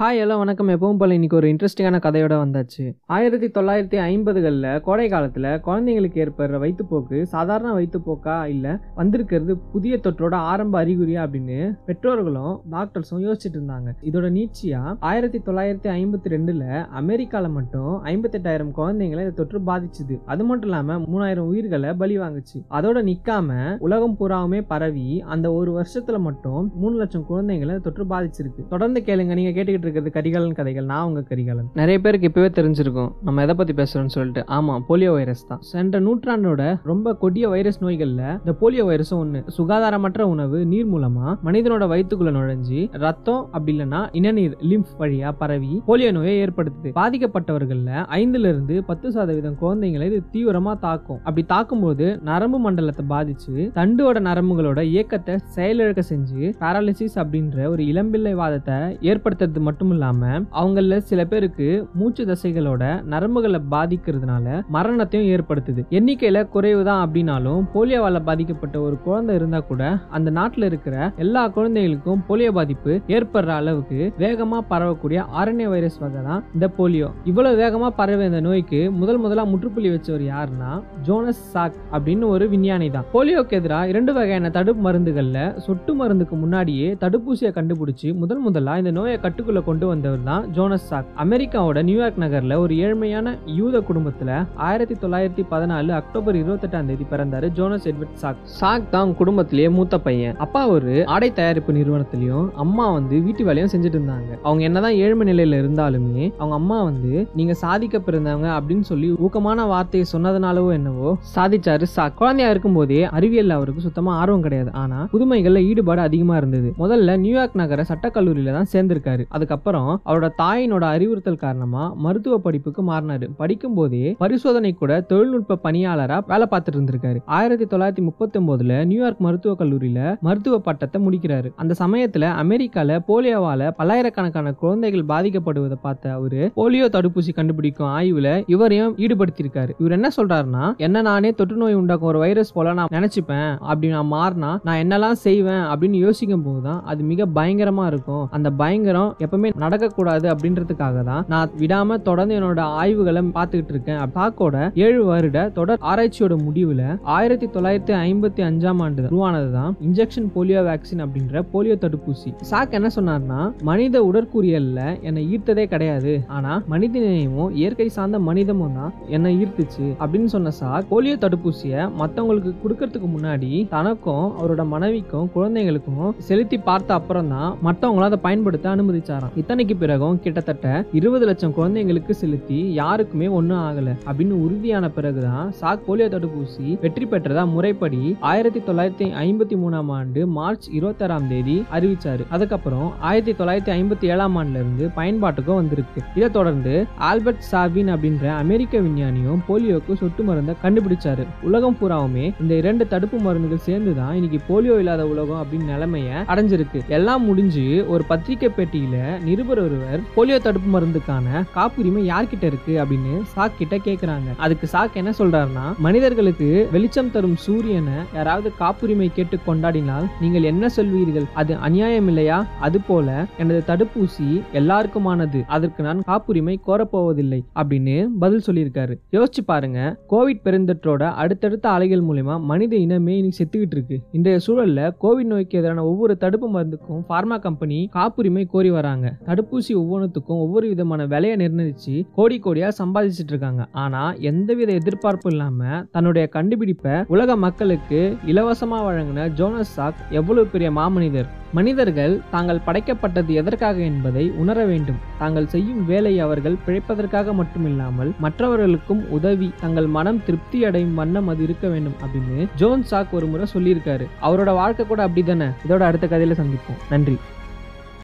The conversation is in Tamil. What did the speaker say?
ஹாய் எல்லாம் வணக்கம். எப்பவும் போல இன்னைக்கு ஒரு இன்ட்ரெஸ்டிங்கான கதையோட வந்தாச்சு. ஆயிரத்தி தொள்ளாயிரத்தி ஐம்பதுகளில் கோடை காலத்தில் குழந்தைங்களுக்கு ஏற்படுற வயிற்றுப்போக்கு சாதாரண வயிற்றுப்போக்கா இல்லை வந்திருக்கிறது புதிய தொற்றோட ஆரம்ப அறிகுறியா அப்படின்னு பெற்றோர்களும் டாக்டர்ஸும் யோசிச்சுட்டு இருந்தாங்க. இதோட நீட்சியாக ஆயிரத்தி தொள்ளாயிரத்தி ஐம்பத்தி ரெண்டில் அமெரிக்காவில் மட்டும் ஐம்பத்தெட்டாயிரம் குழந்தைங்களை இந்த தொற்று பாதிச்சுது. அது மட்டும் இல்லாமல் மூணாயிரம் உயிர்களை பலி வாங்குச்சு. அதோட நிற்காம உலகம் பூராவுமே பரவி அந்த ஒரு வருஷத்தில் மட்டும் மூணு லட்சம் குழந்தைங்களை தொற்று பாதிச்சிருக்கு. தொடர்ந்து கேளுங்க நீங்கள் கேட்டுக்கிட்டு இருக்கிறது கரிகாலன் கதைகள் நான் உங்க கரிகாலன். நிறைய பேருக்கு இப்பவே தெரிஞ்சிருக்கும். நம்ம எதை பத்தி பேசுறோம்னு சொல்லிட்டு. ஆமா போலியோ வைரஸ் தான். சென்ற நூற்றாண்டோட ரொம்ப கொடிய வைரஸ் நோய்கள்ல இந்த போலியோ வைரஸும் ஒண்ணு. சுகாதாரமற்ற உணவு நீர் மூலமா மனிதனோட வயிற்றுக்குள்ள நுழைஞ்சு ரத்தம் அப்படி இல்லைன்னா இனநீர் லிம்ப் வழியா பரவி போலியோ நோயை ஏற்படுத்துது. பாதிக்கப்பட்டவர்கள்ல ஐந்துல இருந்து பத்து சதவீதம் குழந்தைங்களை இது தீவிரமா தாக்கும். அப்படி தாக்கும்போது நரம்பு மண்டலத்தை பாதிச்சு தண்டுவோட நரம்புகளோட இயக்கத்தை செயலிழக்க செஞ்சு பேரலிசிஸ் அப்படின்ற ஒரு இளம்பிள்ளை வாதத்தை ஏற்படுத்துறது மட்டும் மட்டும் இல்லாம அவங்கள சில பேருக்கு மூச்சு தசைகளோட நரம்புகளை பாதிக்கிறதுனால மரணத்தையும் ஏற்படுத்துது. எண்ணிக்கையில குறைவுதான் அப்படின்னாலும் போலியோவால பாதிக்கப்பட்ட ஒரு குழந்தை இருந்தா கூட அந்த நாட்டுல இருக்கிற எல்லா குழந்தைகளுக்கும் போலியோ பாதிப்பு ஏற்படுற அளவுக்கு வேகமா பரவக்கூடிய ஆரண்ய வைரஸ் வகை தான் இந்த போலியோ. இவ்வளவு வேகமா பரவ இந்த நோய்க்கு முதல் முதலா முற்றுப்புள்ளி வச்சவர் யாருன்னா ஜோனஸ் சாக் அப்படின்னு ஒரு விஞ்ஞானி தான். போலியோக்கு எதிராக இரண்டு வகையான தடுப்பு மருந்துகள்ல சொட்டு மருந்துக்கு முன்னாடியே தடுப்பூசியை கண்டுபிடிச்சு முதல் முதலா இந்த நோயை கட்டுக்குள்ள கொண்டு வந்தவர் தான் ஜோனஸ் சாக். அமெரிக்காவோட நியூயார்க் நகரில் ஒரு ஏழ்மையான யூத குடும்பத்தில் ஆயிரத்தி தொள்ளாயிரத்தி பதினாலு அக்டோபர் இருபத்தெட்டாம் தேதி பிறந்தாரு ஜோனஸ் எட்வர்ட் சாக். சாக் தான் குடும்பத்திலேயே மூத்த பையன். அப்பா ஒரு ஆடை தயாரிப்பு நிறுவனத்திலையும் அம்மா வந்து வீட்டு வேலையும் செஞ்சுட்டு இருந்தாங்க. அவங்க என்னதான் ஏழ்மை நிலையில இருந்தாலுமே அவங்க அம்மா வந்து நீங்க சாதிக்க பிறந்தவங்க அப்படின்னு சொல்லி ஊக்கமான வார்த்தையை சொன்னதுனாலவோ என்னவோ சாதிச்சாரு சாக். குழந்தையா இருக்கும் போதே அறிவியல் அவருக்கு சுத்தமா ஆர்வம் கிடையாது. ஆனா புதுமைகள்ல ஈடுபாடு அதிகமா இருந்தது. முதல்ல நியூயார்க் நகர சட்டக்கல்லூரியில தான் சேர்ந்திருக்காரு. அதுக்கப்புறம் அப்புறம் அவரோட தாயினோட அறிவுறுத்தல் காரணமா மருத்துவ படிப்புக்கு மாறினாரு. படிக்கும் போதே பரிசோதனை கூட தொழில்நுட்ப பணியாளரா வேலை பார்த்துட்டு இருந்திருக்காரு. ஆயிரத்தி தொள்ளாயிரத்தி முப்பத்தி ஒன்பதுல நியூயார்க் மருத்துவ கல்லூரியில மருத்துவ பட்டத்தை முடிக்கிறாரு. அந்த சமயத்துல அமெரிக்கால போலியோவால பல்லாயிரக்கணக்கான குழந்தைகள் பாதிக்கப்படுவதை பார்த்த அவரு போலியோ தடுப்பூசி கண்டுபிடிக்கும் ஆய்வுல இவரையும் ஈடுபடுத்தியிருக்காரு. இவர் என்ன சொல்றாருன்னா என்ன நானே தொற்று நோய் உண்டாக்கும் ஒரு வைரஸ் போல நான் நினைச்சுப்பேன். அப்படி நான் மாறினா நான் என்னெல்லாம் செய்வேன்? அப்படின்னு யோசிக்கும் போதுதான் அது மிக பயங்கரமா இருக்கும். அந்த பயங்கரம் எப்பவுமே நடக்கக்கூடாது அப்படின்றதுக்காக தான் நான் விடாம தொடர்ந்து என்னோட ஆய்வுகளை பார்த்துக்கிட்டு இருக்கேன். பாக்கோட ஏழு வருட தொடர் ஆராய்ச்சியோட முடிவுல ஆயிரத்தி தொள்ளாயிரத்தி ஐம்பத்தி அஞ்சாம் ஆண்டு உருவானது தான் இன்ஜெக்ஷன் போலியோ வேக்சின் அப்படின்ற போலியோ தடுப்பூசி. சாக் என்ன சொன்னார்னா மனித உடற்கூறியல்ல என்னை ஈர்த்ததே கிடையாது. ஆனா மனித நேயமும் இயற்கை சார்ந்த மனிதமும் தான் என்னை ஈர்த்துச்சு அப்படின்னு சொன்ன சாக் போலியோ தடுப்பூசியை மற்றவங்களுக்கு கொடுக்கறதுக்கு முன்னாடி தனக்கும் அவரோட மனைவிக்கும் குழந்தைங்களுக்கும் செலுத்தி பார்த்த அப்புறம் தான் மற்றவங்களும் அதை பயன்படுத்த அனுமதிச்சாராம். இத்தனைக்கு பிறகும் கிட்டத்தட்ட இருபது லட்சம் குழந்தைங்களுக்கு செலுத்தி யாருக்குமே ஒன்றும் ஆகல. அப்படின்னு உறுதியான பிறகுதான் சாக் போலியோ தடுப்பூசி வெற்றி பெற்றதா முறைப்படி ஆயிரத்தி தொள்ளாயிரத்தி ஐம்பத்தி மூணாம் ஆண்டு மார்ச் இருபத்தாறாம் தேதி அறிவிச்சாரு. அதுக்கப்புறம் ஆயிரத்தி தொள்ளாயிரத்தி ஐம்பத்தி ஏழாம் ஆண்டுல இருந்து பயன்பாட்டுக்கும் வந்திருக்கு. இதை தொடர்ந்து ஆல்பர்ட் சாவின் அப்படின்ற அமெரிக்க விஞ்ஞானியும் போலியோக்கு சொட்டு மருந்தை கண்டுபிடிச்சாரு. உலகம் பூராவுமே இந்த இரண்டு தடுப்பு மருந்துகள் சேர்ந்து தான் இன்னைக்கு போலியோ இல்லாத உலகம் அப்படின்னு நிலைமைய அடைஞ்சிருக்கு. எல்லாம் முடிஞ்சு ஒரு பத்திரிகை பெட்டியில நிருபர் ஒருவர் போலியோ தடுப்பு மருந்துக்கான காப்புரிமை யார்கிட்ட இருக்கு அப்படின்னு சாக் கிட்ட கேக்குறாங்க. அதுக்கு சாக் என்ன சொல்றாருன்னா மனிதர்களுக்கு வெளிச்சம் தரும் சூரியனை யாராவது காப்புரிமை கேட்டு கொண்டாடினால் நீங்கள் என்ன சொல்வீர்கள்? அது அநியாயம் இல்லையா? அது போல எனது தடுப்பூசி எல்லாருக்குமானது. அதற்கு நான் காப்புரிமை கோரப்போவதில்லை அப்படின்னு பதில் சொல்லியிருக்காரு. யோசிச்சு பாருங்க கோவிட் பெருந்தொற்றோட அடுத்தடுத்த அலைகள் மூலயமா மனித இனமே இன்னைக்கு செத்துக்கிட்டு இருக்கு. இன்றைய சூழல்ல கோவிட் நோய்க்கு எதிரான ஒவ்வொரு தடுப்பு மருந்துக்கும் பார்மா கம்பெனி காப்புரிமை கோரி வராங்க. தடுப்பூசி ஒவ்வொன்றுத்துக்கும் ஒவ்வொரு விதமான விலையை நிர்ணயிச்சு கோடி கோடியா சம்பாதிச்சிட்டு இருக்காங்க. ஆனா எந்தவித எதிர்பார்ப்பும் இல்லாம தன்னுடைய கண்டுபிடிப்பை உலக மக்களுக்கு இலவசமா வழங்கின ஜோனஸ் சாக் எவ்வளவு பெரிய மாமனிதர். மனிதர்கள் தாங்கள் படைக்கப்பட்டது எதற்காக என்பதை உணர வேண்டும். தாங்கள் செய்யும் வேலை அவர்கள் பிழைப்பதற்காக மட்டுமில்லாமல் மற்றவர்களுக்கும் உதவி தங்கள் மனம் திருப்தி அடையும் வண்ணம் அது இருக்க வேண்டும் அப்படின்னு ஜோன் சாக் ஒரு முறை சொல்லியிருக்காரு. அவரோட வாழ்க்கை கூட அப்படிதானே? இதோட அடுத்த கதையில சந்திப்போம். நன்றி.